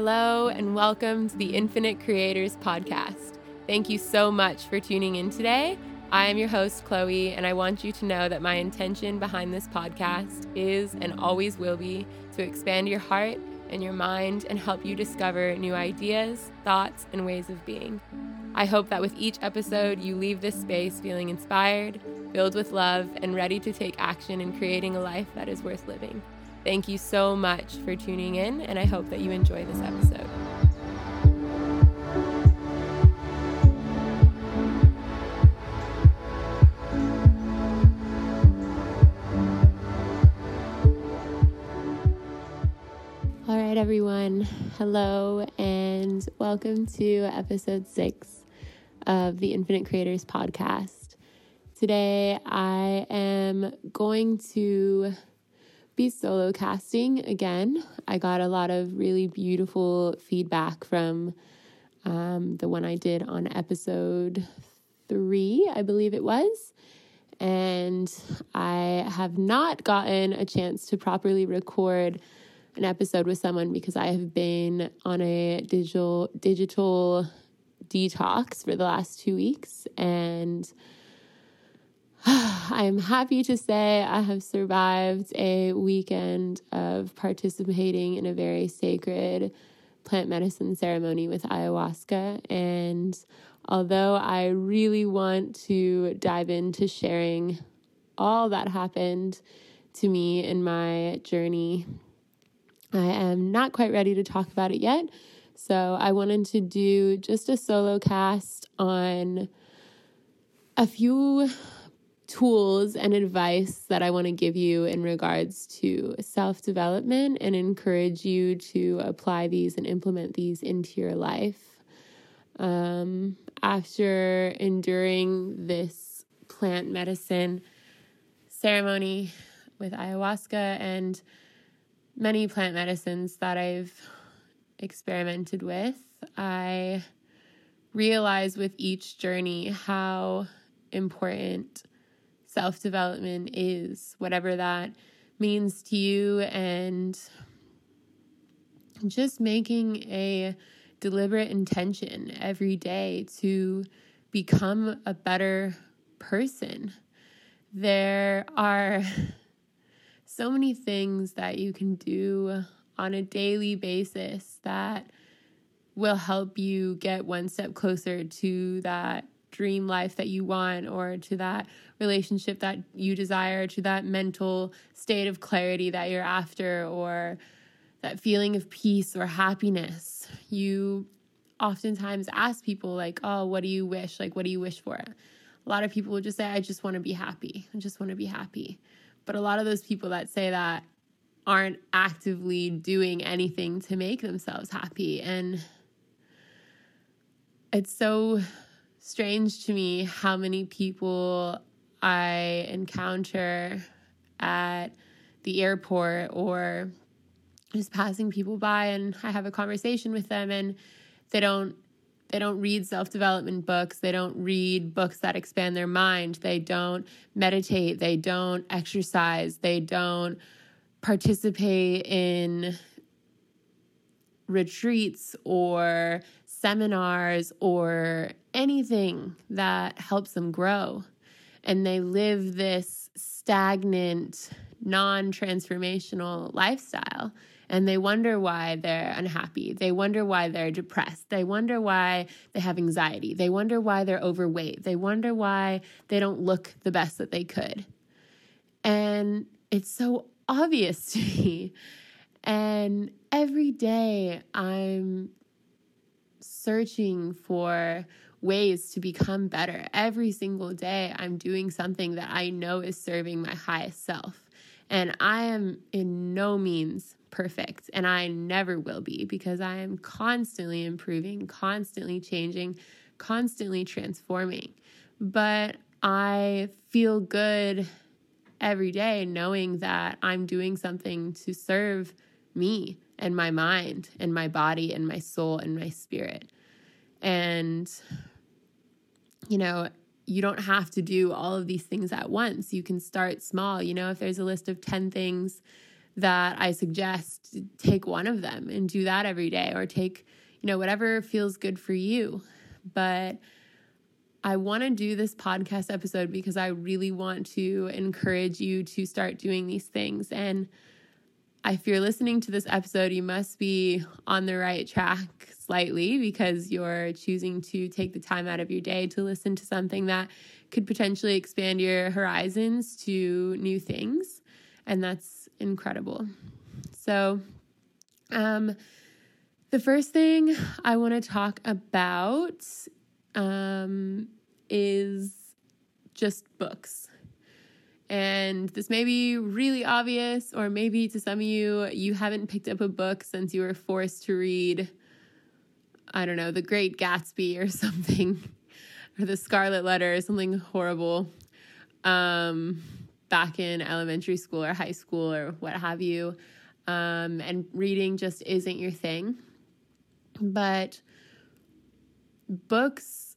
Hello, and welcome to the Infinite Creators Podcast. Thank you so much for tuning in today. I am your host, Chloe, and I want you to know that my intention behind this podcast is and always will be to expand your heart and your mind and help you discover new ideas, thoughts, and ways of being. I hope that with each episode, you leave this space feeling inspired, filled with love, and ready to take action in creating a life that is worth living. Thank you so much for tuning in, and I hope that you enjoy this episode. All right, everyone. Hello, and welcome to episode six of the Infinite Creators podcast. Today, I am going to be solo casting again. I got a lot of really beautiful feedback from um, the one I did on episode three, I believe it was. And I have not gotten a chance to properly record an episode with someone because I have been on a digital digital detox for the last two weeks and I am happy to say I have survived a weekend of participating in a very sacred plant medicine ceremony with ayahuasca. And although I really want to dive into sharing all that happened to me in my journey I am not quite ready to talk about it yet. So I wanted to do just a solo cast on a few tools and advice that I want to give you in regards to self development and encourage you to apply these and implement these into your life. Um, after enduring this plant medicine ceremony with ayahuasca and many plant medicines that I've experimented with, I realize with each journey how important self development is, whatever that means to you, and just making a deliberate intention every day to become a better person. There are so many things that you can do on a daily basis that will help you get one step closer to that dream life that you want or to that relationship that you desire, to that mental state of clarity that you're after, or that feeling of peace or happiness. You oftentimes ask people, like, oh, what do you wish? Like, what do you wish for? A lot of people will just say, I just want to be happy. I just want to be happy. But a lot of those people that say that aren't actively doing anything to make themselves happy. And it's so strange to me how many people I encounter at the airport or just passing people by and I have a conversation with them and they don't they don't read self development books. They don't read books that expand their mind. They don't meditate. They don't exercise. They don't participate in retreats or seminars or anything that helps them grow. And they live this stagnant, non transformational lifestyle and they wonder why they're unhappy. They wonder why they're depressed. They wonder why they have anxiety. They wonder why they're overweight. They wonder why they don't look the best that they could. And it's so obvious to me. And every day I'm searching for ways to become better. Every single day I'm doing something that I know is serving my highest self. And I am in no means perfect, and I never will be because I am constantly improving, constantly changing, constantly transforming. But I feel good every day knowing that I'm doing something to serve me and my mind and my body and my soul and my spirit. And, you know, you don't have to do all of these things at once. You can start small. You know, if there's a list of 10 things that I suggest, take one of them and do that every day or take, you know, whatever feels good for you. But I want to do this podcast episode because I really want to encourage you to start doing these things. And if you're listening to this episode, you must be on the right track slightly because you're choosing to take the time out of your day to listen to something that could potentially expand your horizons to new things. And that's incredible. So, um, the first thing I want to talk about um, is just books. And this may be really obvious, or maybe to some of you, you haven't picked up a book since you were forced to read, I don't know, The Great Gatsby or something, or The Scarlet Letter or something horrible um, back in elementary school or high school or what have you. Um, and reading just isn't your thing. But books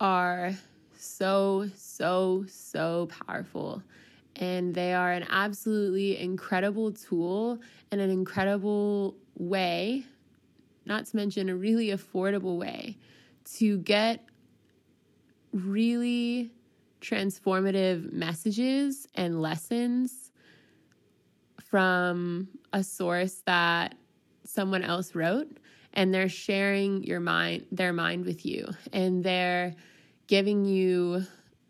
are so, so, so so powerful. And they are an absolutely incredible tool and an incredible way, not to mention a really affordable way, to get really transformative messages and lessons from a source that someone else wrote and they're sharing your mind their mind with you and they're giving you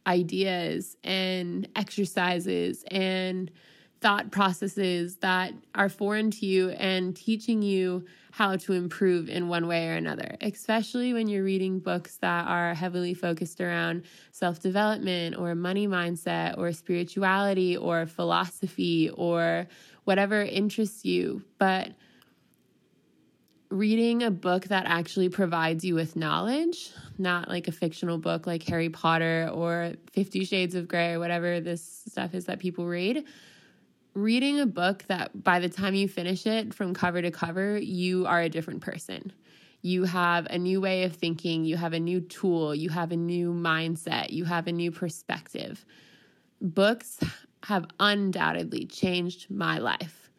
ideas and exercises and thought processes that are foreign to you and teaching you how to improve in one way or another, especially when you're reading books that are heavily focused around self development or money mindset or spirituality or philosophy or whatever interests you. But reading a book that actually provides you with knowledge, not like a fictional book like Harry Potter or Fifty Shades of Grey or whatever this stuff is that people read. Reading a book that by the time you finish it from cover to cover, you are a different person. You have a new way of thinking, you have a new tool, you have a new mindset, you have a new perspective. Books have undoubtedly changed my life.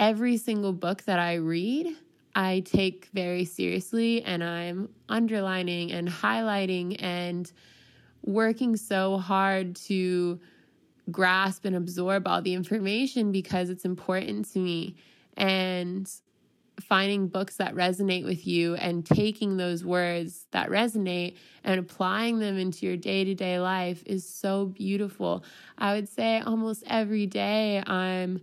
Every single book that I read, I take very seriously and I'm underlining and highlighting and working so hard to grasp and absorb all the information because it's important to me. And finding books that resonate with you and taking those words that resonate and applying them into your day to day life is so beautiful. I would say almost every day I'm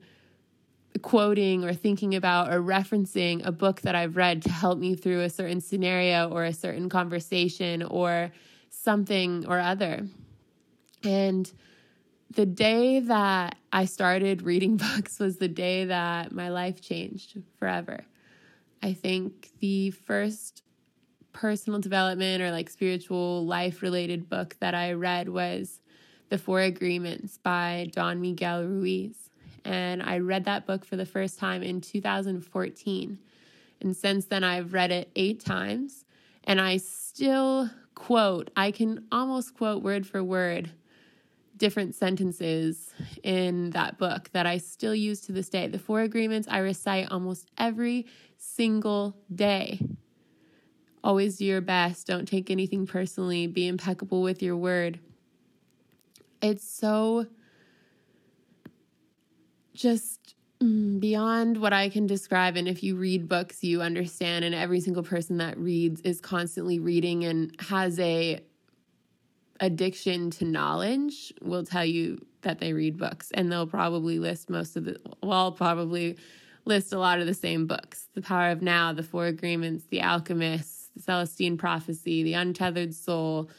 quoting or thinking about or referencing a book that I've read to help me through a certain scenario or a certain conversation or something or other. And the day that I started reading books was the day that my life changed forever. I think the first personal development or like spiritual life related book that I read was The Four Agreements by Don Miguel Ruiz and I read that book for the first time in 2014. And since then, I've read it eight times, and I still quote, I can almost quote word for word different sentences in that book that I still use to this day. The four agreements I recite almost every single day. Always do your best. Don't take anything personally. Be impeccable with your word. It's so just mm, beyond what I can describe. And if you read books, you understand, and every single person that reads is constantly reading and has a addiction to knowledge will tell you that they read books and they'll probably list most of the well probably list a lot of the same books the power of now the four agreements the alchemist the celestine prophecy the untethered soul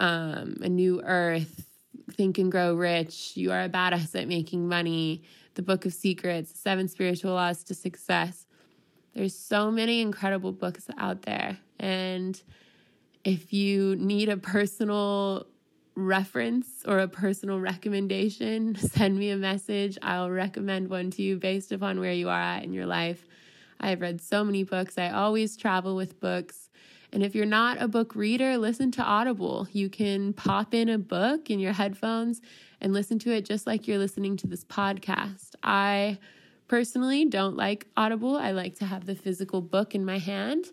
um, a new earth think and grow rich you are a badass at making money the Book of Secrets, Seven Spiritual Laws to Success. There's so many incredible books out there. And if you need a personal reference or a personal recommendation, send me a message. I'll recommend one to you based upon where you are at in your life. I have read so many books. I always travel with books. And if you're not a book reader, listen to Audible. You can pop in a book in your headphones and listen to it just like you're listening to this podcast. I personally don't like Audible. I like to have the physical book in my hand,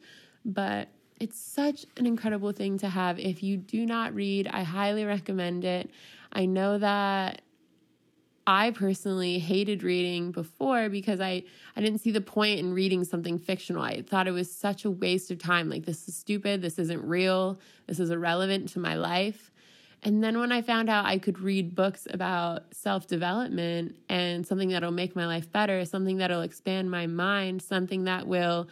but it's such an incredible thing to have. If you do not read, I highly recommend it. I know that I personally hated reading before because I, I didn't see the point in reading something fictional. I thought it was such a waste of time. Like, this is stupid. This isn't real. This is irrelevant to my life. And then when I found out I could read books about self development and something that'll make my life better, something that'll expand my mind, something that will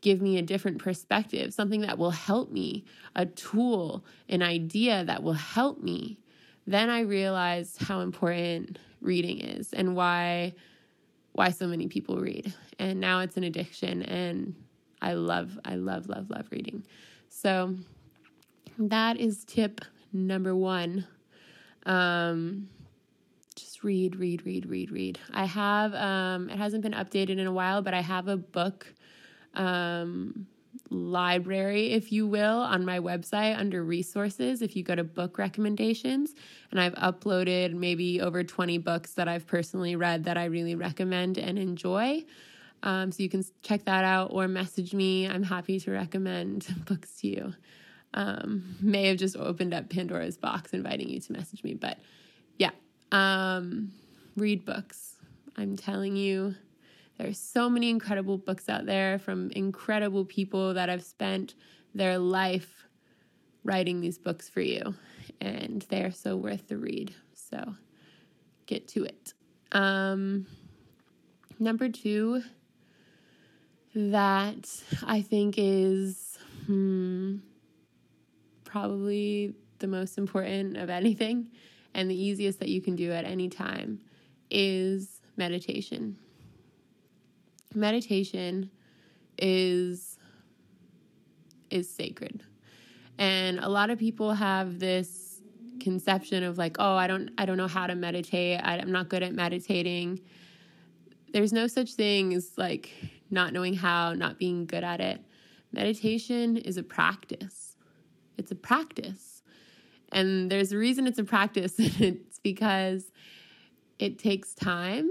give me a different perspective, something that will help me, a tool, an idea that will help me, then I realized how important reading is and why why so many people read. And now it's an addiction and I love I love love love reading. So that is tip number 1. Um just read read read read read. I have um it hasn't been updated in a while, but I have a book um library, if you will, on my website under resources. If you go to book recommendations, and I've uploaded maybe over 20 books that I've personally read that I really recommend and enjoy. Um, so you can check that out or message me. I'm happy to recommend books to you. Um, may have just opened up Pandora's box inviting you to message me, but yeah, um, read books. I'm telling you, there's so many incredible books out there from incredible people that have spent their life writing these books for you, and they are so worth the read. So get to it. Um, number two, that I think is hmm, probably the most important of anything and the easiest that you can do at any time is meditation meditation is is sacred. And a lot of people have this conception of like, oh, I don't I don't know how to meditate. I, I'm not good at meditating. There's no such thing as like not knowing how, not being good at it. Meditation is a practice. It's a practice. And there's a reason it's a practice. And it's because it takes time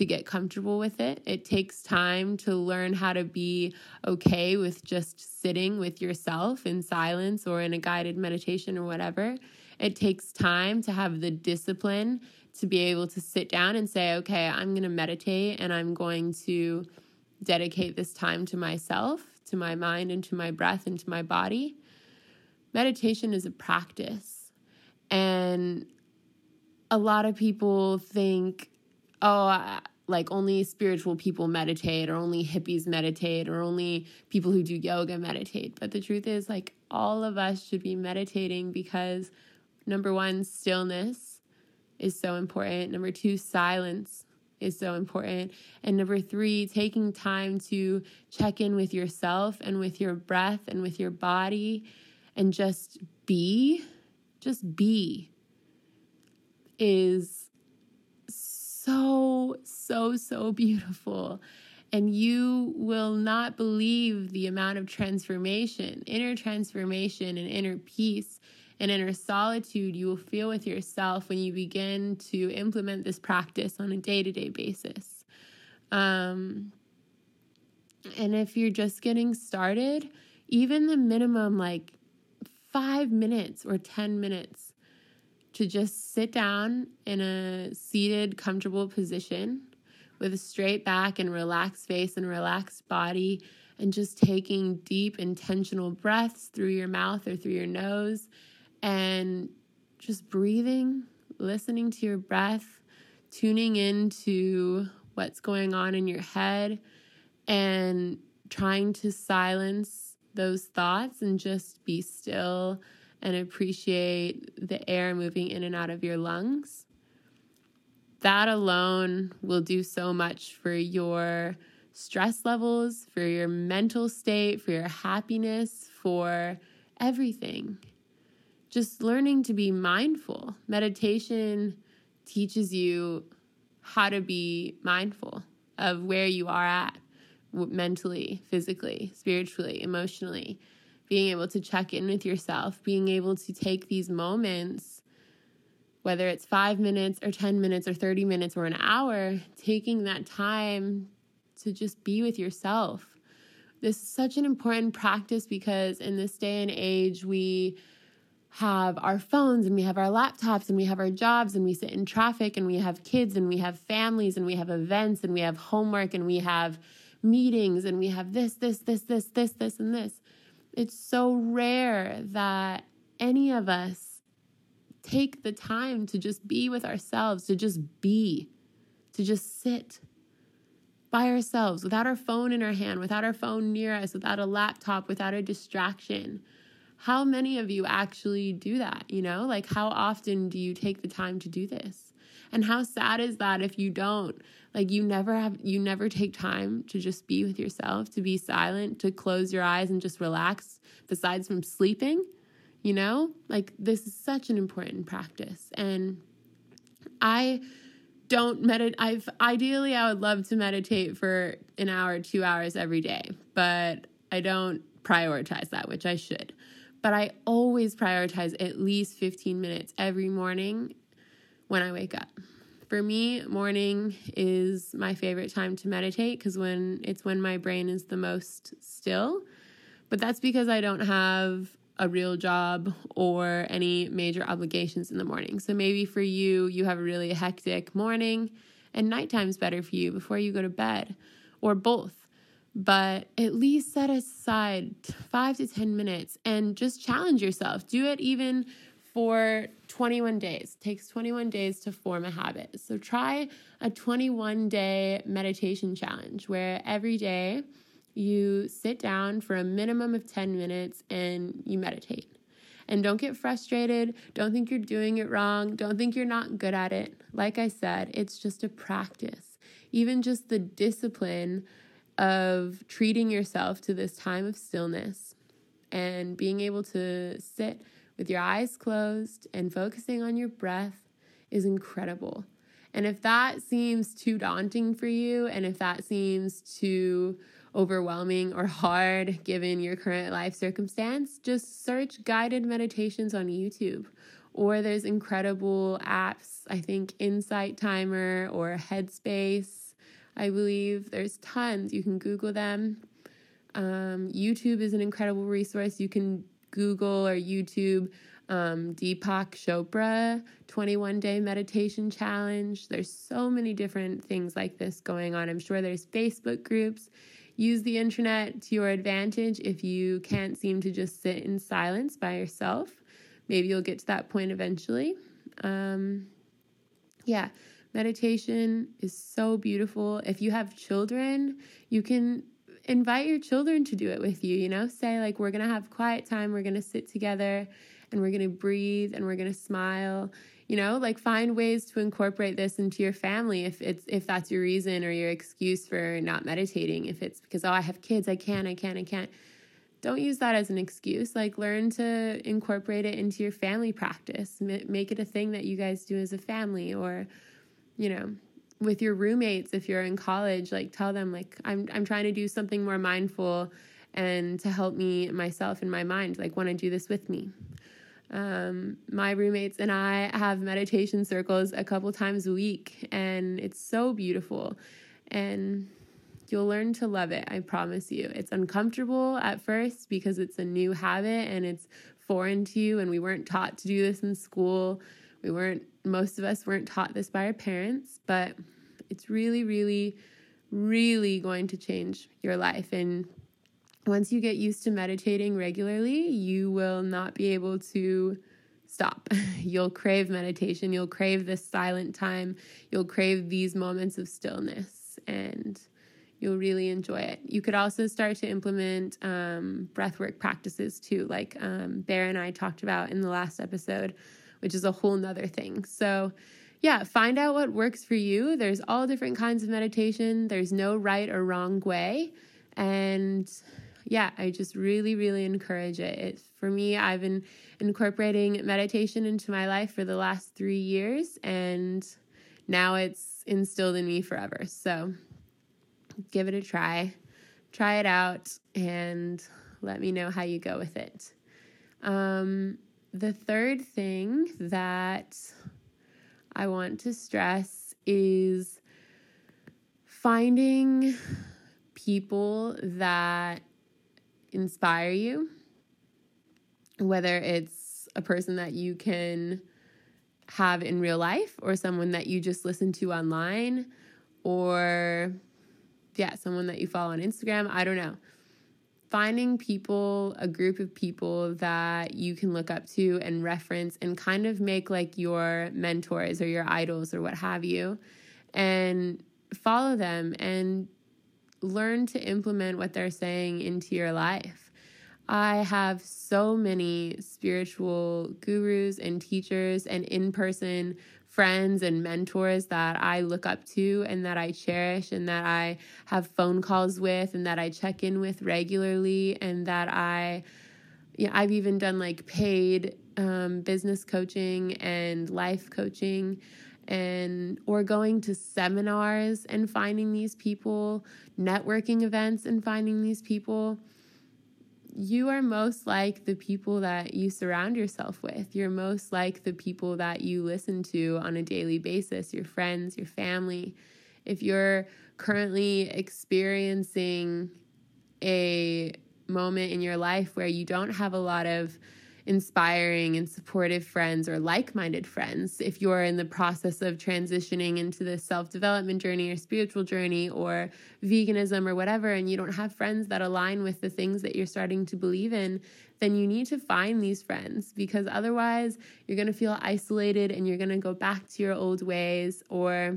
to get comfortable with it. It takes time to learn how to be okay with just sitting with yourself in silence or in a guided meditation or whatever. It takes time to have the discipline to be able to sit down and say, okay, I'm going to meditate and I'm going to dedicate this time to myself, to my mind, and to my breath, and to my body. Meditation is a practice. And a lot of people think, oh, like only spiritual people meditate or only hippies meditate or only people who do yoga meditate. But the truth is, like, all of us should be meditating because number one, stillness is so important. Number two, silence is so important. And number three, taking time to check in with yourself and with your breath and with your body and just be, just be is so, so, so beautiful. And you will not believe the amount of transformation, inner transformation, and inner peace and inner solitude you will feel with yourself when you begin to implement this practice on a day to day basis. Um, and if you're just getting started, even the minimum, like five minutes or 10 minutes to just sit down in a seated, comfortable position with a straight back and relaxed face and relaxed body, and just taking deep, intentional breaths through your mouth or through your nose, and just breathing, listening to your breath, tuning into what's going on in your head, and trying to silence those thoughts and just be still and appreciate the air moving in and out of your lungs. That alone will do so much for your stress levels, for your mental state, for your happiness, for everything. Just learning to be mindful. Meditation teaches you how to be mindful of where you are at mentally, physically, spiritually, emotionally being able to check in with yourself, being able to take these moments whether it's five minutes or 10 minutes or 30 minutes or an hour, taking that time to just be with yourself. This is such an important practice because in this day and age, we have our phones and we have our laptops and we have our jobs and we sit in traffic and we have kids and we have families and we have events and we have homework and we have meetings and we have this, this, this, this, this, this, and this. It's so rare that any of us take the time to just be with ourselves, to just be, to just sit by ourselves without our phone in our hand, without our phone near us, without a laptop, without a distraction. How many of you actually do that? You know, like how often do you take the time to do this? And how sad is that if you don't? Like you never have you never take time to just be with yourself, to be silent, to close your eyes and just relax besides from sleeping, you know? Like this is such an important practice. And I don't meditate. I've ideally I would love to meditate for an hour, 2 hours every day, but I don't prioritize that, which I should. But I always prioritize at least 15 minutes every morning when I wake up. For me, morning is my favorite time to meditate because when it's when my brain is the most still. But that's because I don't have a real job or any major obligations in the morning. So maybe for you, you have a really hectic morning and nighttime's better for you before you go to bed or both. But at least set aside five to 10 minutes and just challenge yourself. Do it even for 21 days. It takes 21 days to form a habit. So try a 21 day meditation challenge where every day you sit down for a minimum of 10 minutes and you meditate. And don't get frustrated. Don't think you're doing it wrong. Don't think you're not good at it. Like I said, it's just a practice. Even just the discipline of treating yourself to this time of stillness and being able to sit with your eyes closed and focusing on your breath is incredible. And if that seems too daunting for you, and if that seems too overwhelming or hard given your current life circumstance, just search guided meditations on YouTube. Or there's incredible apps, I think Insight Timer or Headspace. I believe there's tons. You can Google them. Um, YouTube is an incredible resource. You can Google or YouTube um, Deepak Chopra 21 day meditation challenge. There's so many different things like this going on. I'm sure there's Facebook groups. Use the internet to your advantage if you can't seem to just sit in silence by yourself. Maybe you'll get to that point eventually. Um, yeah, meditation is so beautiful. If you have children, you can invite your children to do it with you, you know? Say, like, we're gonna have quiet time, we're gonna sit together and we're gonna breathe and we're gonna smile. You know, like find ways to incorporate this into your family if it's if that's your reason or your excuse for not meditating. If it's because oh I have kids, I can't, I can't, I can't. Don't use that as an excuse. Like learn to incorporate it into your family practice. Make it a thing that you guys do as a family or you know, with your roommates if you're in college like tell them like i'm i'm trying to do something more mindful and to help me myself in my mind like want to do this with me. Um, my roommates and i have meditation circles a couple times a week and it's so beautiful. And you'll learn to love it i promise you. It's uncomfortable at first because it's a new habit and it's foreign to you and we weren't taught to do this in school we weren't, most of us weren't taught this by our parents, but it's really, really, really going to change your life. And once you get used to meditating regularly, you will not be able to stop. You'll crave meditation. You'll crave this silent time. You'll crave these moments of stillness, and you'll really enjoy it. You could also start to implement um, breathwork practices too, like um, Bear and I talked about in the last episode which is a whole nother thing. So, yeah, find out what works for you. There's all different kinds of meditation, there's no right or wrong way. And yeah, I just really, really encourage it. it. For me, I've been incorporating meditation into my life for the last three years, and now it's instilled in me forever. So give it a try, try it out, and let me know how you go with it. Um, the third thing that I want to stress is finding people that inspire you, whether it's a person that you can have in real life or someone that you just listen to online or yeah, someone that you follow on Instagram, I don't know. Finding people, a group of people that you can look up to and reference and kind of make like your mentors or your idols or what have you, and follow them and learn to implement what they're saying into your life. I have so many spiritual gurus and teachers and in person friends and mentors that I look up to and that I cherish and that I have phone calls with and that I check in with regularly and that I yeah, I've even done like paid um, business coaching and life coaching and or going to seminars and finding these people, networking events and finding these people you are most like the people that you surround yourself with. You're most like the people that you listen to on a daily basis, your friends, your family. If you're currently experiencing a moment in your life where you don't have a lot of inspiring and supportive friends or like minded friends. If you're in the process of transitioning into the self development journey or spiritual journey or veganism or whatever, and you don't have friends that align with the things that you're starting to believe in, then you need to find these friends because otherwise you're going to feel isolated and you're going to go back to your old ways or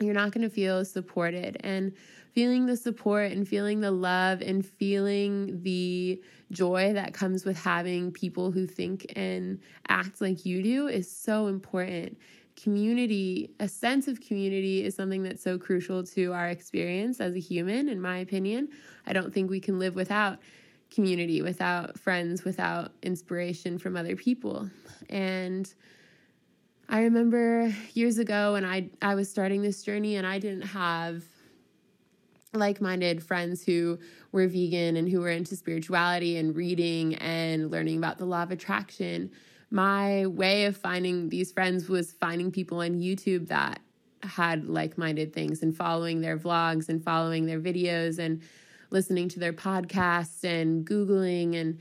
you're not going to feel supported. And feeling the support and feeling the love and feeling the joy that comes with having people who think and act like you do is so important. Community, a sense of community is something that's so crucial to our experience as a human, in my opinion. I don't think we can live without community, without friends, without inspiration from other people. And I remember years ago when I I was starting this journey and I didn't have like minded friends who were vegan and who were into spirituality and reading and learning about the law of attraction. My way of finding these friends was finding people on YouTube that had like minded things and following their vlogs and following their videos and listening to their podcasts and Googling and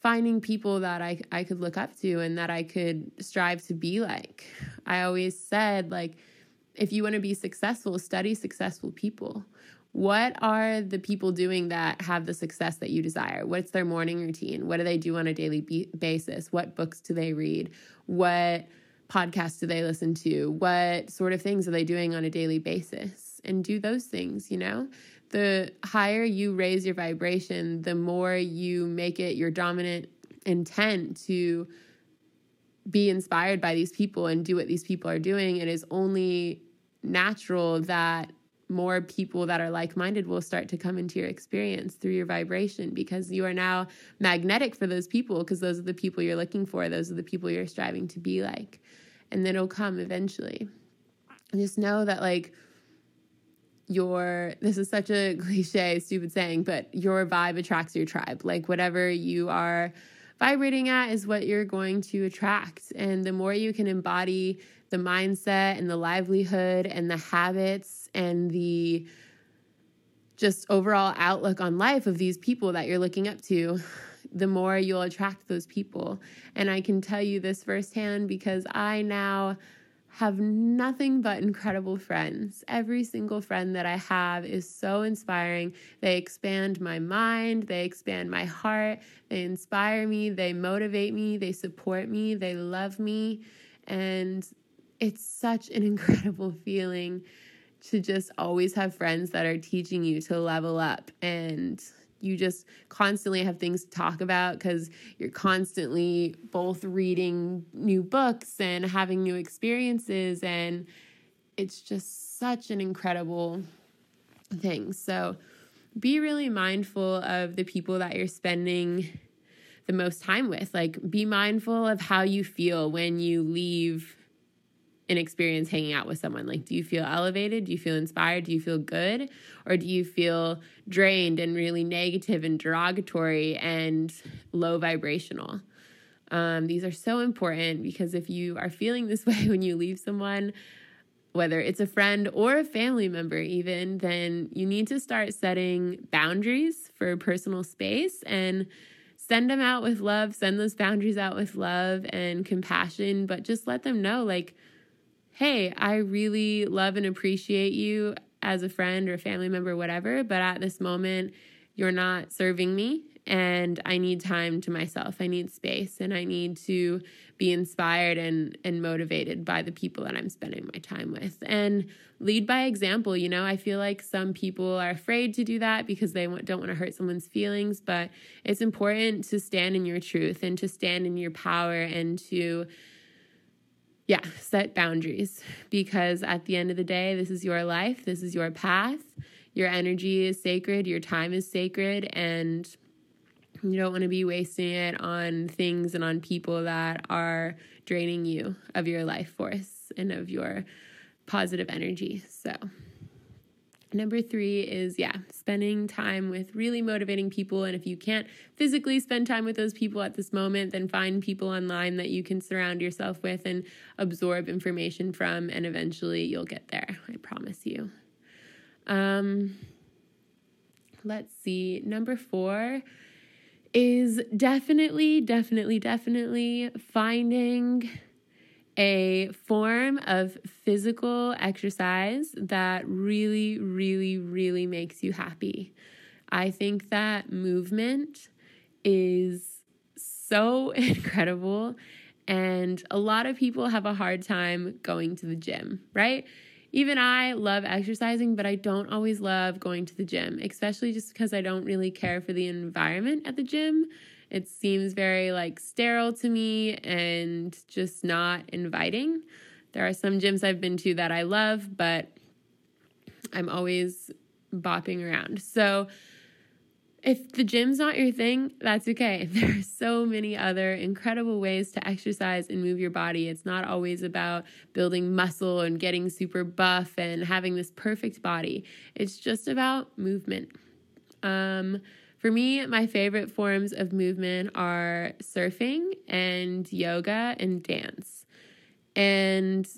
finding people that I, I could look up to and that I could strive to be like. I always said, like, if you want to be successful, study successful people what are the people doing that have the success that you desire? What's their morning routine? What do they do on a daily be- basis? What books do they read? What podcasts do they listen to? What sort of things are they doing on a daily basis? And do those things, you know? The higher you raise your vibration, the more you make it your dominant intent to be inspired by these people and do what these people are doing. It is only natural that more people that are like minded will start to come into your experience through your vibration because you are now magnetic for those people because those are the people you're looking for. Those are the people you're striving to be like. And then it'll come eventually. Just know that, like, your this is such a cliche, stupid saying, but your vibe attracts your tribe. Like, whatever you are vibrating at is what you're going to attract. And the more you can embody the mindset and the livelihood and the habits and the just overall outlook on life of these people that you're looking up to, the more you'll attract those people. And I can tell you this firsthand because I now have nothing but incredible friends. Every single friend that I have is so inspiring. They expand my mind, they expand my heart, they inspire me, they motivate me, they support me, they love me. And it's such an incredible feeling to just always have friends that are teaching you to level up and you just constantly have things to talk about because you're constantly both reading new books and having new experiences and it's just such an incredible thing. So be really mindful of the people that you're spending the most time with. Like be mindful of how you feel when you leave an experience hanging out with someone? Like, do you feel elevated? Do you feel inspired? Do you feel good? Or do you feel drained and really negative and derogatory and low vibrational? Um, these are so important because if you are feeling this way when you leave someone, whether it's a friend or a family member, even, then you need to start setting boundaries for personal space and send them out with love, send those boundaries out with love and compassion, but just let them know, like, hey, I really love and appreciate you as a friend or a family member, whatever, but at this moment, you're not serving me and I need time to myself. I need space and I need to be inspired and and motivated by the people that I'm spending my time with. And lead by example, you know, I feel like some people are afraid to do that because they don't want to hurt someone's feelings, but it's important to stand in your truth and to stand in your power and to yeah, set boundaries because at the end of the day, this is your life, this is your path. Your energy is sacred, your time is sacred, and you don't want to be wasting it on things and on people that are draining you of your life force and of your positive energy. So, number three is, yeah, spending time with really motivating people. And if you can't physically spend time with those people at this moment, then find people online that you can surround yourself with and absorb information from. And eventually you'll get there. I promise you. Um, let's see. Number four is definitely, definitely, definitely finding a form of physical exercise that really, really, really makes you happy. I think that movement is so incredible. And a lot of people have a hard time going to the gym, right? even I love exercising, but I don't always love going to the gym, especially just because I don't really care for the environment at the gym. It seems very like sterile to me and just not inviting. There are some gyms I've been to that I love, but I'm always bopping around. So, if the gym's not your thing, that's okay. There are so many other incredible ways to exercise and move your body. It's not always about building muscle and getting super buff and having this perfect body, it's just about movement. Um, for me, my favorite forms of movement are surfing and yoga and dance. And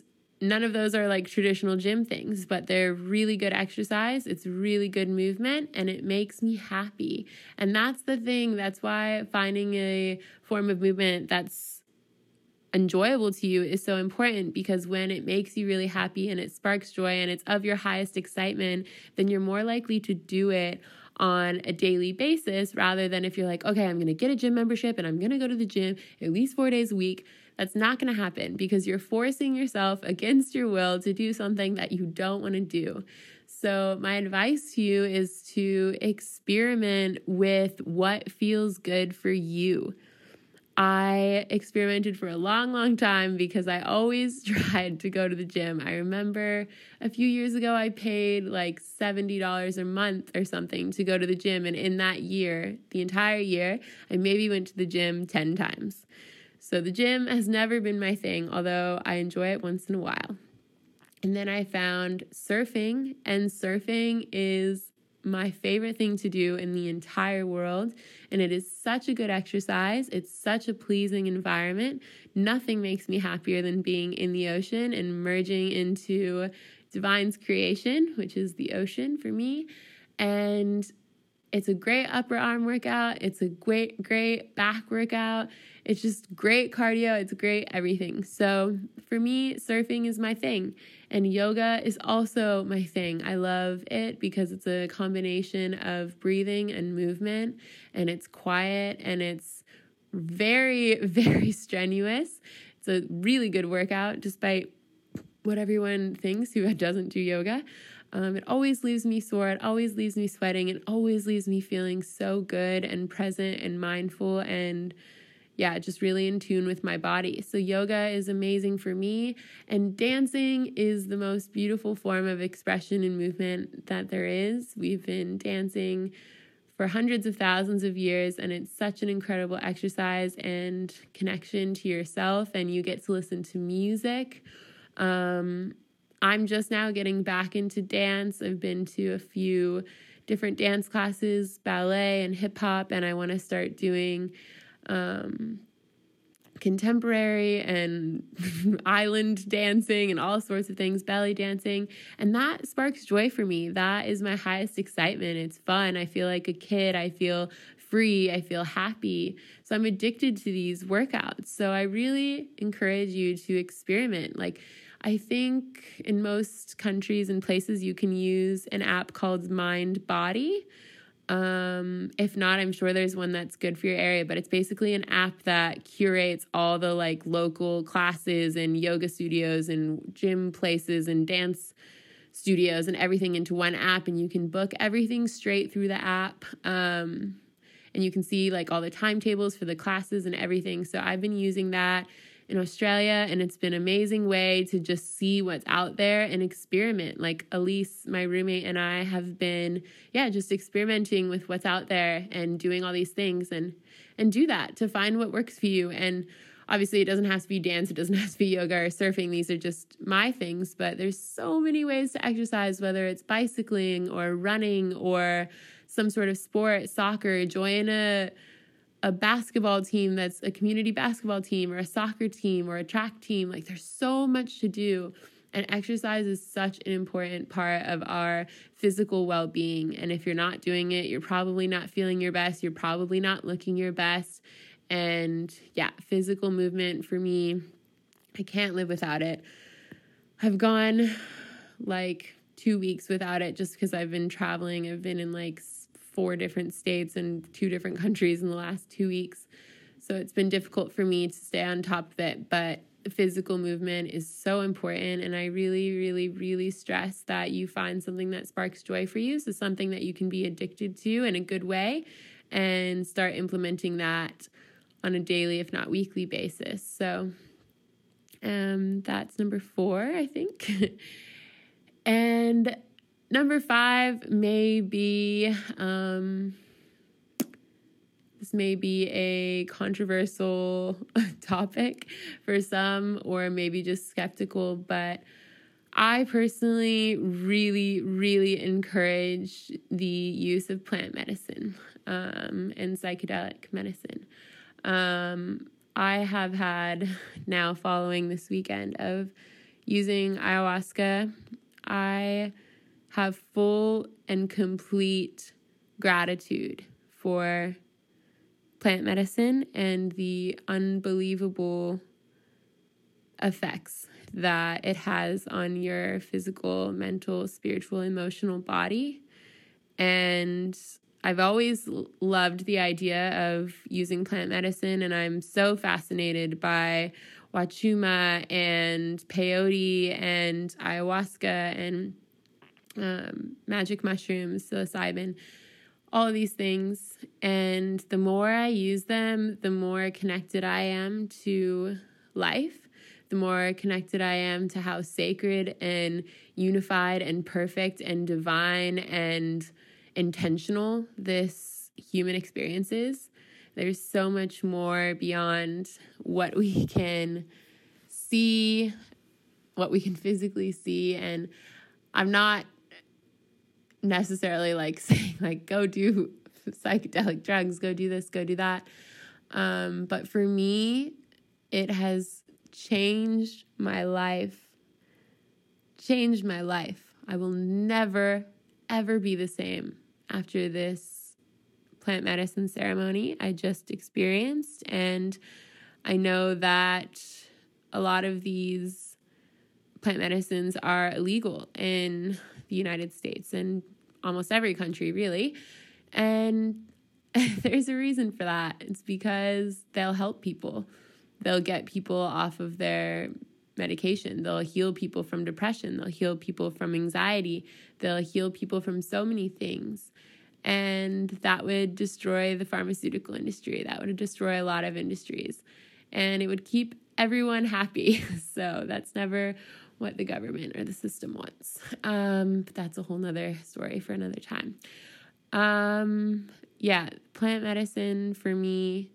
none of those are like traditional gym things, but they're really good exercise. It's really good movement and it makes me happy. And that's the thing. That's why finding a form of movement that's enjoyable to you is so important because when it makes you really happy and it sparks joy and it's of your highest excitement, then you're more likely to do it on a daily basis rather than if you're like, okay, I'm going to get a gym membership and I'm going to go to the gym at least four days a week that's not going to happen because you're forcing yourself against your will to do something that you don't want to do. So, my advice to you is to experiment with what feels good for you. I experimented for a long, long time because I always tried to go to the gym. I remember a few years ago, I paid like $70 a month or something to go to the gym. And in that year, the entire year, I maybe went to the gym 10 times. So the gym has never been my thing, although I enjoy it once in a while. And then I found surfing, and surfing is my favorite thing to do in the entire world. And it is such a good exercise. It's such a pleasing environment. Nothing makes me happier than being in the ocean and merging into divine's creation, which is the ocean for me. And it's a great upper arm workout. It's a great, great back workout. It's just great cardio. It's great everything. So for me, surfing is my thing. And yoga is also my thing. I love it because it's a combination of breathing and movement, and it's quiet and it's very, very strenuous. It's a really good workout, despite what everyone thinks who doesn't do yoga. Um, it always leaves me sore. It always leaves me sweating. It always leaves me feeling so good and present and mindful and yeah, just really in tune with my body. So, yoga is amazing for me, and dancing is the most beautiful form of expression and movement that there is. We've been dancing for hundreds of thousands of years, and it's such an incredible exercise and connection to yourself, and you get to listen to music. Um, I'm just now getting back into dance. I've been to a few different dance classes, ballet and hip hop, and I want to start doing um, contemporary and island dancing and all sorts of things, belly dancing. And that sparks joy for me. That is my highest excitement. It's fun. I feel like a kid. I feel free. I feel happy. So I'm addicted to these workouts. So I really encourage you to experiment. Like, I think in most countries and places, you can use an app called Mind Body um, if not, I'm sure there's one that's good for your area, but it's basically an app that curates all the like local classes and yoga studios and gym places and dance studios and everything into one app and you can book everything straight through the app. Um, and you can see like all the timetables for the classes and everything. So I've been using that in Australia, and it's been an amazing way to just see what's out there and experiment. Like Elise, my roommate, and I have been, yeah, just experimenting with what's out there and doing all these things and and do that to find what works for you. And obviously, it doesn't have to be dance, it doesn't have to be yoga or surfing. These are just my things, but there's so many ways to exercise, whether it's bicycling or running or some sort of sport, soccer, join a a basketball team that's a community basketball team or a soccer team or a track team. Like there's so much to do. And exercise is such an important part of our physical well being. And if you're not doing it, you're probably not feeling your best. You're probably not looking your best. And yeah, physical movement for me, I can't live without it. I've gone like two weeks without it just because I've been traveling. I've been in like four different states and two different countries in the last two weeks. So it's been difficult for me to stay on top of it, but physical movement is so important. And I really, really, really stress that you find something that sparks joy for you. So something that you can be addicted to in a good way and start implementing that on a daily, if not weekly basis. So um, that's number four, I think. and Number five may be um, this may be a controversial topic for some, or maybe just skeptical, but I personally really, really encourage the use of plant medicine um, and psychedelic medicine. Um, I have had now following this weekend of using ayahuasca. I have full and complete gratitude for plant medicine and the unbelievable effects that it has on your physical, mental, spiritual, emotional body. And I've always loved the idea of using plant medicine, and I'm so fascinated by wachuma and peyote and ayahuasca and um, magic mushrooms, psilocybin, all of these things. And the more I use them, the more connected I am to life, the more connected I am to how sacred and unified and perfect and divine and intentional this human experience is. There's so much more beyond what we can see, what we can physically see. And I'm not necessarily like saying like go do psychedelic drugs, go do this, go do that. Um, but for me, it has changed my life. Changed my life. I will never, ever be the same after this plant medicine ceremony I just experienced. And I know that a lot of these plant medicines are illegal in the United States and almost every country, really. And there's a reason for that. It's because they'll help people, they'll get people off of their medication, they'll heal people from depression, they'll heal people from anxiety, they'll heal people from so many things. And that would destroy the pharmaceutical industry. That would destroy a lot of industries. And it would keep everyone happy. So that's never what the government or the system wants. Um, but that's a whole nother story for another time. Um, yeah, plant medicine for me,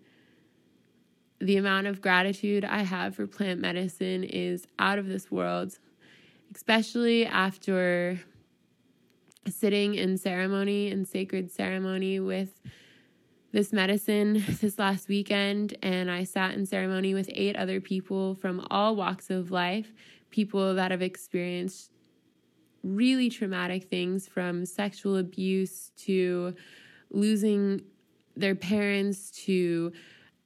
the amount of gratitude I have for plant medicine is out of this world, especially after sitting in ceremony and sacred ceremony with this medicine this last weekend, and I sat in ceremony with eight other people from all walks of life, people that have experienced really traumatic things from sexual abuse to losing their parents to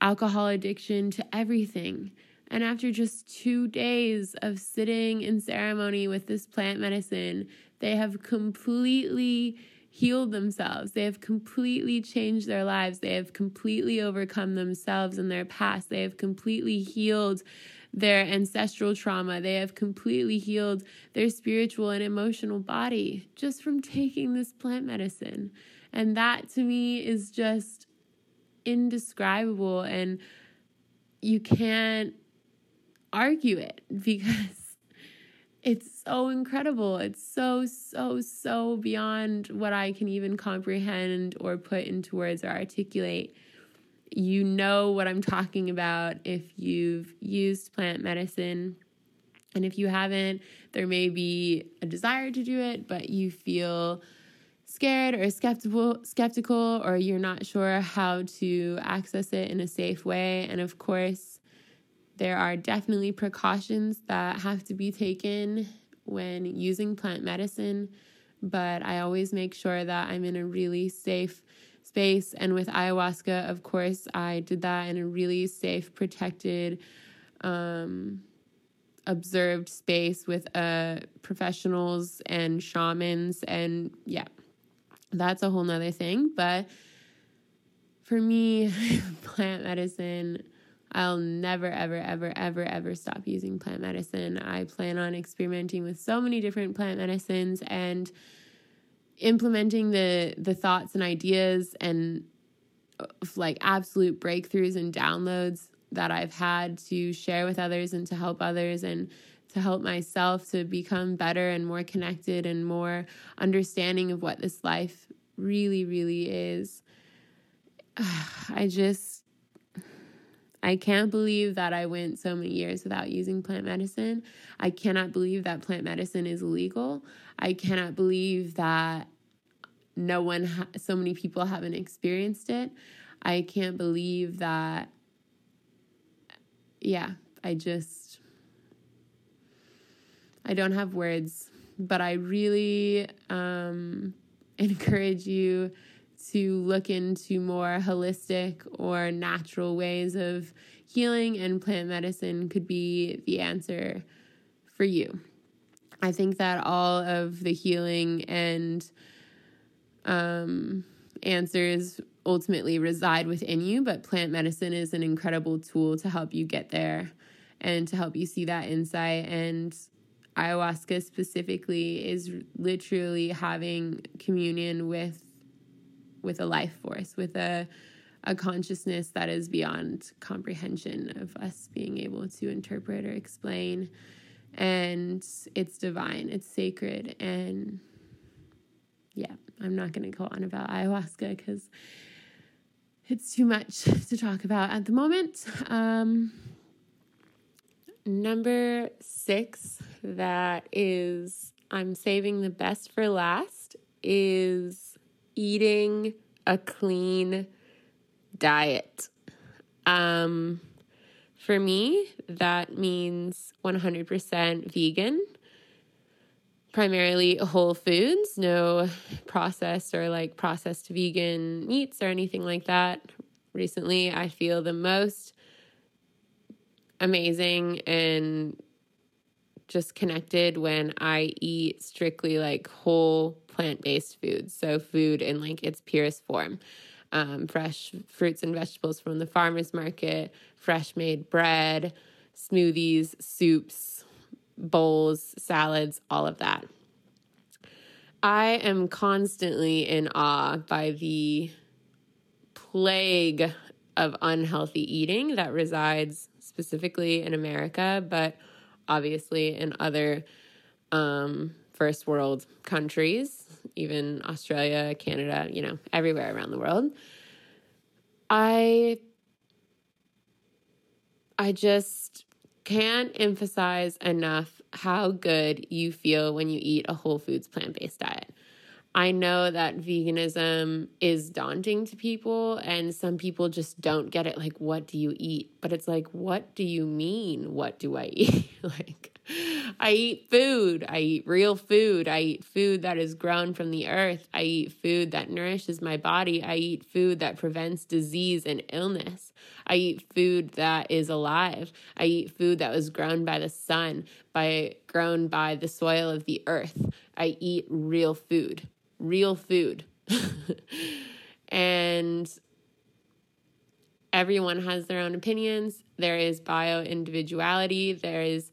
alcohol addiction to everything. And after just two days of sitting in ceremony with this plant medicine, they have completely healed themselves. They have completely changed their lives. They have completely overcome themselves and their past. They have completely healed their ancestral trauma. They have completely healed their spiritual and emotional body just from taking this plant medicine. And that to me is just indescribable. And you can't argue it because it's so incredible. It's so, so, so beyond what I can even comprehend or put into words or articulate. You know what I'm talking about if you've used plant medicine. And if you haven't, there may be a desire to do it, but you feel scared or skeptical skeptical or you're not sure how to access it in a safe way. And of course, there are definitely precautions that have to be taken when using plant medicine, but I always make sure that I'm in a really safe space. And with ayahuasca, of course, I did that in a really safe, protected, um, observed space with uh, professionals and shamans. And yeah, that's a whole nother thing. But for me, plant medicine I'll never, ever, ever, ever, ever stop using plant medicine. I plan on experimenting with so many different plant medicines and implementing the the thoughts and ideas and like absolute breakthroughs and downloads that I've had to share with others and to help others and to help myself to become better and more connected and more understanding of what this life really, really is. I just I can't believe that I went so many years without using plant medicine. I cannot believe that plant medicine is illegal. I cannot believe that no one, ha- so many people haven't experienced it. I can't believe that, yeah, I just, I don't have words, but I really um, encourage you to look into more holistic or natural ways of healing, and plant medicine could be the answer for you. I think that all of the healing and um, answers ultimately reside within you, but plant medicine is an incredible tool to help you get there and to help you see that insight. And ayahuasca specifically is literally having communion with with a life force, with a a consciousness that is beyond comprehension of us being able to interpret or explain. And it's divine, it's sacred. And yeah, I'm not going to go on about ayahuasca because it's too much to talk about at the moment. Um, number six, that is, I'm saving the best for last, is eating a clean diet. Um, for me, that means 100% vegan, primarily whole foods, no processed or like processed vegan meats or anything like that. Recently, I feel the most amazing and just connected when I eat strictly like whole plant based foods. So, food in like its purest form. Um, fresh fruits and vegetables from the farmer's market, fresh made bread, smoothies, soups, bowls, salads, all of that. I am constantly in awe by the plague of unhealthy eating that resides specifically in America, but obviously in other um, first world countries, even Australia, Canada, you know, everywhere around the world. I I just can't emphasize enough how good you feel when you eat a whole foods plant-based diet. I know that veganism is daunting to people, and some people just don't get it. Like, what do you eat? But it's like, what do you mean? What do I eat? like, I eat food. I eat real food. I eat food that is grown from the earth. I eat food that nourishes my body. I eat food that prevents disease and illness. I eat food that is alive. I eat food that was grown by the sun, by grown by the soil of the earth. I eat real food. Real food. and everyone has their own opinions. There is bio individuality. There is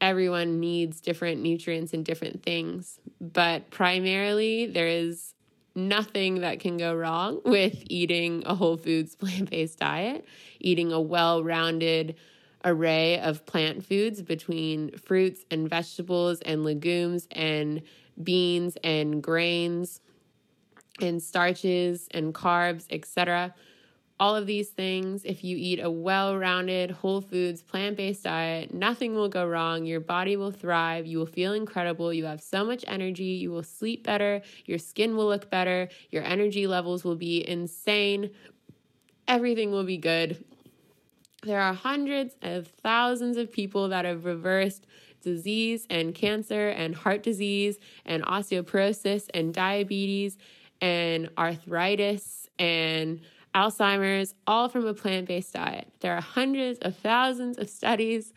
everyone needs different nutrients and different things. But primarily, there is nothing that can go wrong with eating a whole foods plant based diet, eating a well rounded array of plant foods between fruits and vegetables and legumes and beans and grains and starches and carbs, etc all of these things, if you eat a well rounded, whole foods, plant based diet, nothing will go wrong. Your body will thrive. You will feel incredible. You have so much energy. You will sleep better. Your skin will look better. Your energy levels will be insane. Everything will be good. There are hundreds of thousands of people that have reversed disease and cancer and heart disease and osteoporosis and diabetes and arthritis and Alzheimer's, all from a plant based diet. There are hundreds of thousands of studies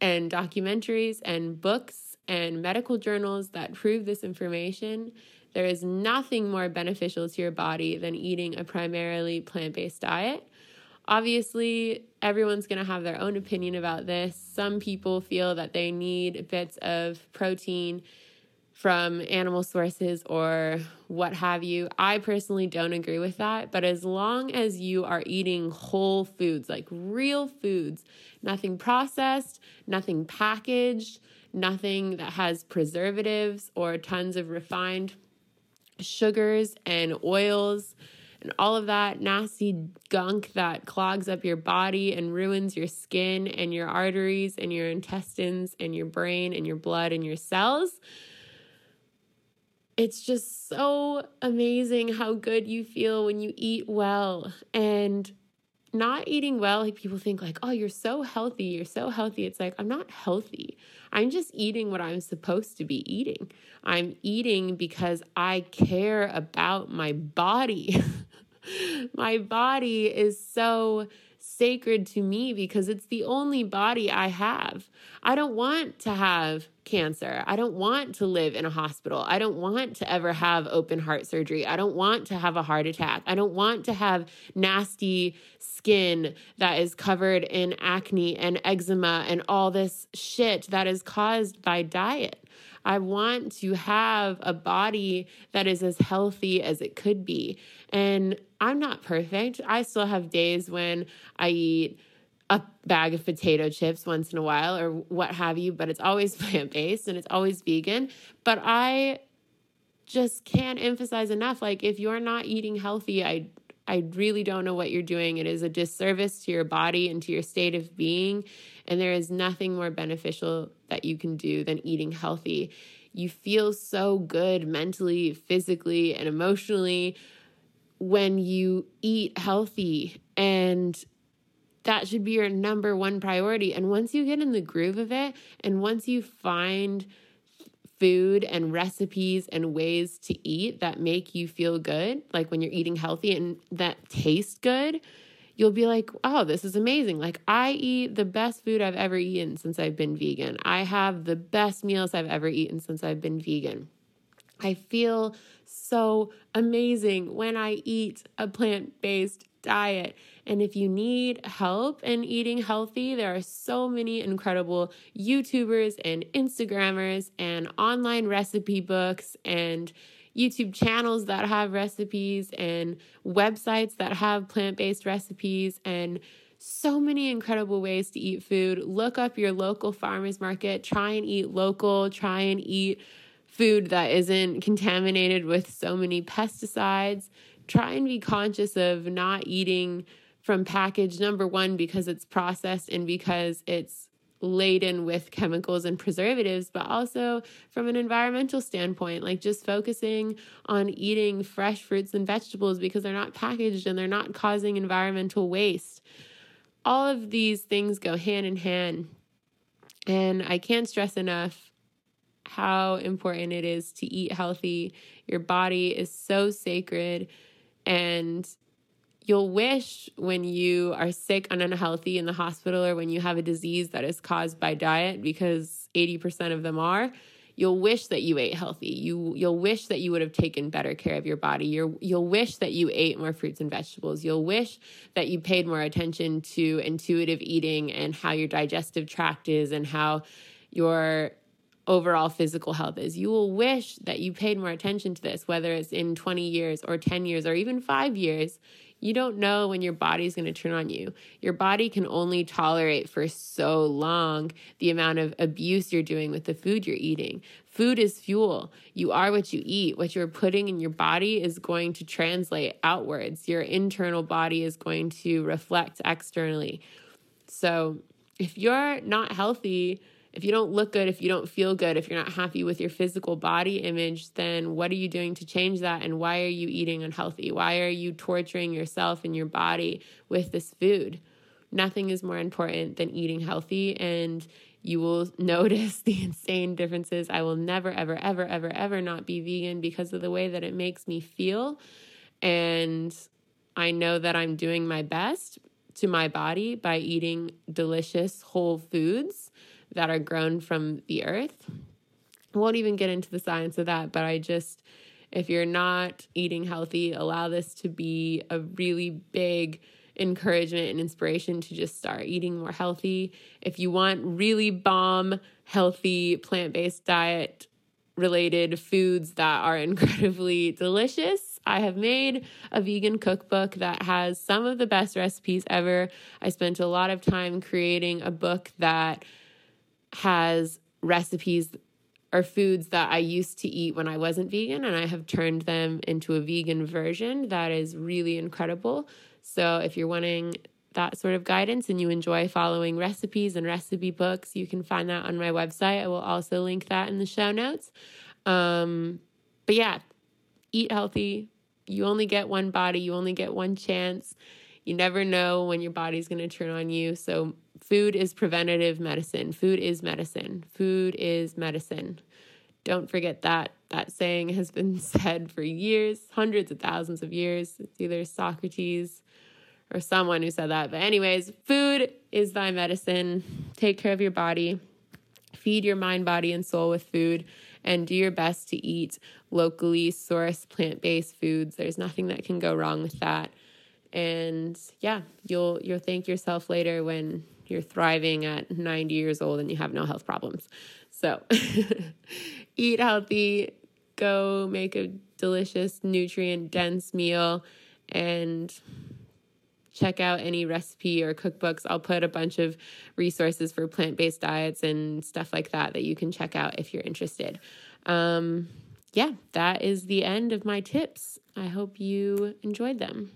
and documentaries and books and medical journals that prove this information. There is nothing more beneficial to your body than eating a primarily plant based diet. Obviously, everyone's going to have their own opinion about this. Some people feel that they need bits of protein from animal sources or what have you. I personally don't agree with that, but as long as you are eating whole foods, like real foods, nothing processed, nothing packaged, nothing that has preservatives or tons of refined sugars and oils and all of that nasty gunk that clogs up your body and ruins your skin and your arteries and your intestines and your brain and your blood and your cells it's just so amazing how good you feel when you eat well. And not eating well like people think like oh you're so healthy you're so healthy. It's like i'm not healthy. I'm just eating what i'm supposed to be eating. I'm eating because i care about my body. My body is so sacred to me because it's the only body I have. I don't want to have cancer. I don't want to live in a hospital. I don't want to ever have open heart surgery. I don't want to have a heart attack. I don't want to have nasty skin that is covered in acne and eczema and all this shit that is caused by diet. I want to have a body that is as healthy as it could be. And I'm not perfect. I still have days when I eat a bag of potato chips once in a while or what have you, but it's always plant based and it's always vegan. But I just can't emphasize enough like if you're not eating healthy, I I really don't know what you're doing. It is a disservice to your body and to your state of being. And there is nothing more beneficial that you can do than eating healthy. You feel so good mentally, physically, and emotionally when you eat healthy. And that should be your number one priority. And once you get in the groove of it, and once you find food and recipes and ways to eat that make you feel good, like when you're eating healthy and that taste good, you'll be like, oh, this is amazing. Like, I eat the best food I've ever eaten since I've been vegan. I have the best meals I've ever eaten since I've been vegan. I feel so amazing when I eat a plant based diet. And if you need help in eating healthy, there are so many incredible YouTubers and Instagrammers and online recipe books and YouTube channels that have recipes and websites that have plant based recipes and so many incredible ways to eat food. Look up your local farmers market, try and eat local, try and eat food that isn't contaminated with so many pesticides. Try and be conscious of not eating from package number one because it's processed and because it's laden with chemicals and preservatives, but also from an environmental standpoint, like just focusing on eating fresh fruits and vegetables because they're not packaged and they're not causing environmental waste. All of these things go hand in hand. And I can't stress enough how important it is to eat healthy. Your body is so sacred and you'll wish when you are sick and unhealthy in the hospital or when you have a disease that is caused by diet because 80% of them are you'll wish that you ate healthy you you'll wish that you would have taken better care of your body you you'll wish that you ate more fruits and vegetables you'll wish that you paid more attention to intuitive eating and how your digestive tract is and how your overall physical health is. You will wish that you paid more attention to this, whether it's in 20 years or 10 years or even five years. You don't know when your body's going to turn on you. Your body can only tolerate for so long the amount of abuse you're doing with the food you're eating. Food is fuel. You are what you eat. What you're putting in your body is going to translate outwards. Your internal body is going to reflect externally. So, if you're not healthy, if you don't look good, if you don't feel good, if you're not happy with your physical body image, then what are you doing to change that? And why are you eating unhealthy? Why are you torturing yourself and your body with this food? Nothing is more important than eating healthy, and you will notice the insane differences. I will never, ever, ever, ever, ever not be vegan because of the way that it makes me feel. And I know that I'm doing my best to my body by eating delicious whole foods that are grown from the earth. I won't even get into the science of that, but I just, if you're not eating healthy, allow this to be a really big encouragement and inspiration to just start eating more healthy. If you want really bomb, healthy, plant based diet related foods that are incredibly delicious, I have made a vegan cookbook that has some of the best recipes ever. I spent a lot of time creating a book that has recipes or foods that I used to eat when I wasn't vegan, and I have turned them into a vegan version that is really incredible. So, if you're wanting that sort of guidance and you enjoy following recipes and recipe books, you can find that on my website. I will also link that in the show notes. Um, but yeah, eat healthy. You only get one body, you only get one chance. You never know when your body's going to turn on you. So, food is preventative medicine. Food is medicine. Food is medicine. Don't forget that. That saying has been said for years, hundreds of thousands of years. It's either Socrates or someone who said that. But, anyways, food is thy medicine. Take care of your body. Feed your mind, body, and soul with food and do your best to eat locally sourced plant based foods. There's nothing that can go wrong with that and yeah you'll you'll thank yourself later when you're thriving at 90 years old and you have no health problems. So eat healthy go make a delicious nutrient dense meal and check out any recipe or cookbooks. I'll put a bunch of resources for plant-based diets and stuff like that that you can check out if you're interested. Um, yeah that is the end of my tips. I hope you enjoyed them.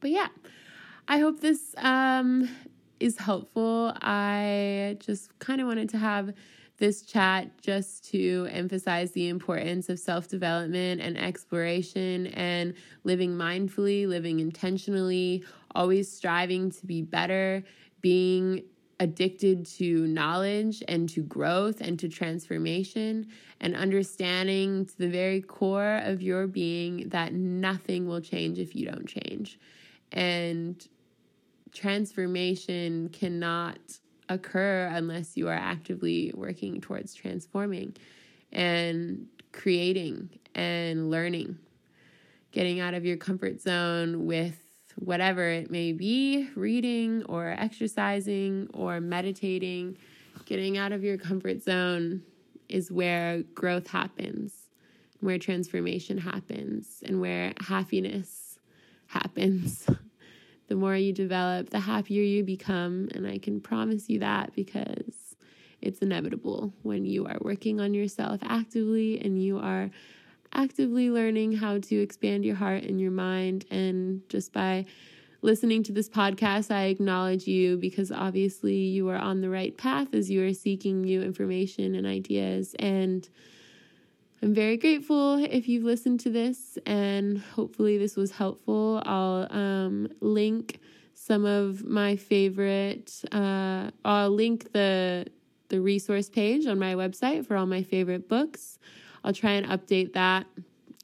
But yeah, I hope this um, is helpful. I just kind of wanted to have this chat just to emphasize the importance of self development and exploration and living mindfully, living intentionally, always striving to be better, being addicted to knowledge and to growth and to transformation, and understanding to the very core of your being that nothing will change if you don't change. And transformation cannot occur unless you are actively working towards transforming and creating and learning, getting out of your comfort zone with whatever it may be reading or exercising or meditating. Getting out of your comfort zone is where growth happens, where transformation happens, and where happiness happens. the more you develop, the happier you become. And I can promise you that because it's inevitable when you are working on yourself actively and you are actively learning how to expand your heart and your mind. And just by listening to this podcast, I acknowledge you because obviously you are on the right path as you are seeking new information and ideas. And I'm very grateful if you've listened to this, and hopefully, this was helpful. I'll um, link some of my favorite, uh, I'll link the the resource page on my website for all my favorite books. I'll try and update that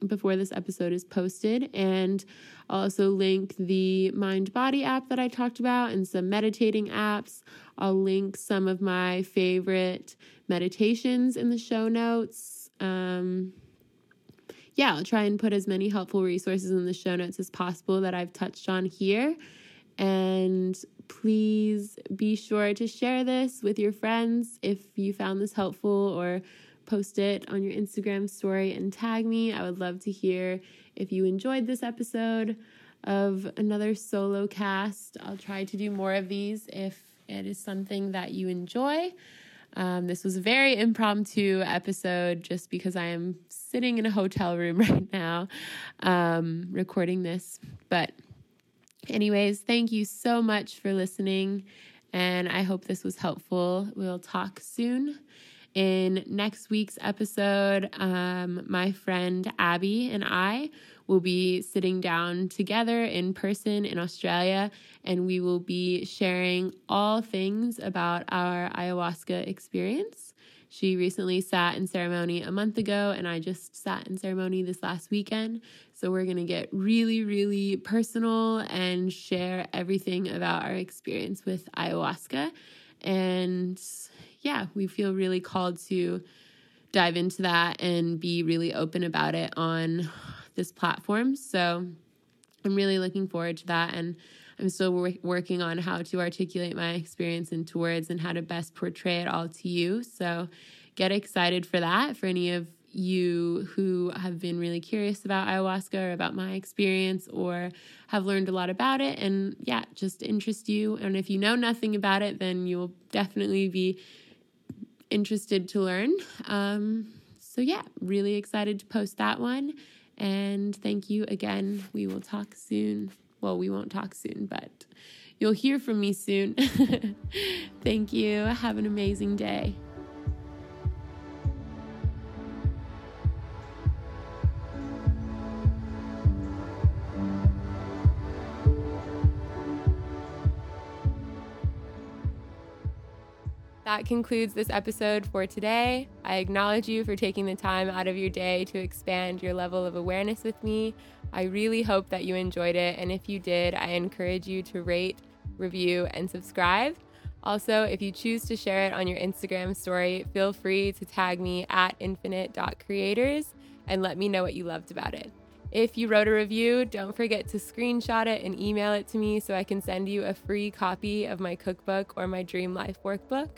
before this episode is posted. And I'll also link the Mindbody app that I talked about and some meditating apps. I'll link some of my favorite meditations in the show notes. Um, yeah, I'll try and put as many helpful resources in the show notes as possible that I've touched on here. And please be sure to share this with your friends if you found this helpful or post it on your Instagram story and tag me. I would love to hear if you enjoyed this episode of another solo cast. I'll try to do more of these if it is something that you enjoy. Um, this was a very impromptu episode just because I am sitting in a hotel room right now um, recording this. But, anyways, thank you so much for listening, and I hope this was helpful. We'll talk soon. In next week's episode, um, my friend Abby and I will be sitting down together in person in Australia and we will be sharing all things about our ayahuasca experience. She recently sat in ceremony a month ago, and I just sat in ceremony this last weekend. So, we're to get really, really personal and share everything about our experience with ayahuasca. And yeah, we feel really called to dive into that and be really open about it on this platform. So I'm really looking forward to that. And I'm still wor- working on how to articulate my experience into words and how to best portray it all to you. So get excited for that. For any of you who have been really curious about ayahuasca or about my experience or have learned a lot about it and yeah just interest you and if you know nothing about it then you'll definitely be interested to learn. Um, so, yeah, really excited to post that one. And thank you again. We will talk soon. Well, we won't talk soon, but you'll hear from me soon. thank you. Have an amazing day. That concludes this episode for today. I acknowledge you for taking the time out of your day to expand your level of awareness with me. I really hope that you enjoyed it. And if you did, I encourage you to rate, review, and subscribe. Also, if you choose to share it on your Instagram story, feel free to tag me at infinite.creators and let me know what you loved about it. If you wrote a review, don't forget to screenshot it and email it to me so I can send you a free copy of my cookbook or my Dream Life workbook.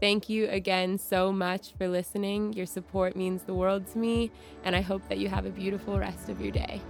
Thank you again so much for listening. Your support means the world to me, and I hope that you have a beautiful rest of your day.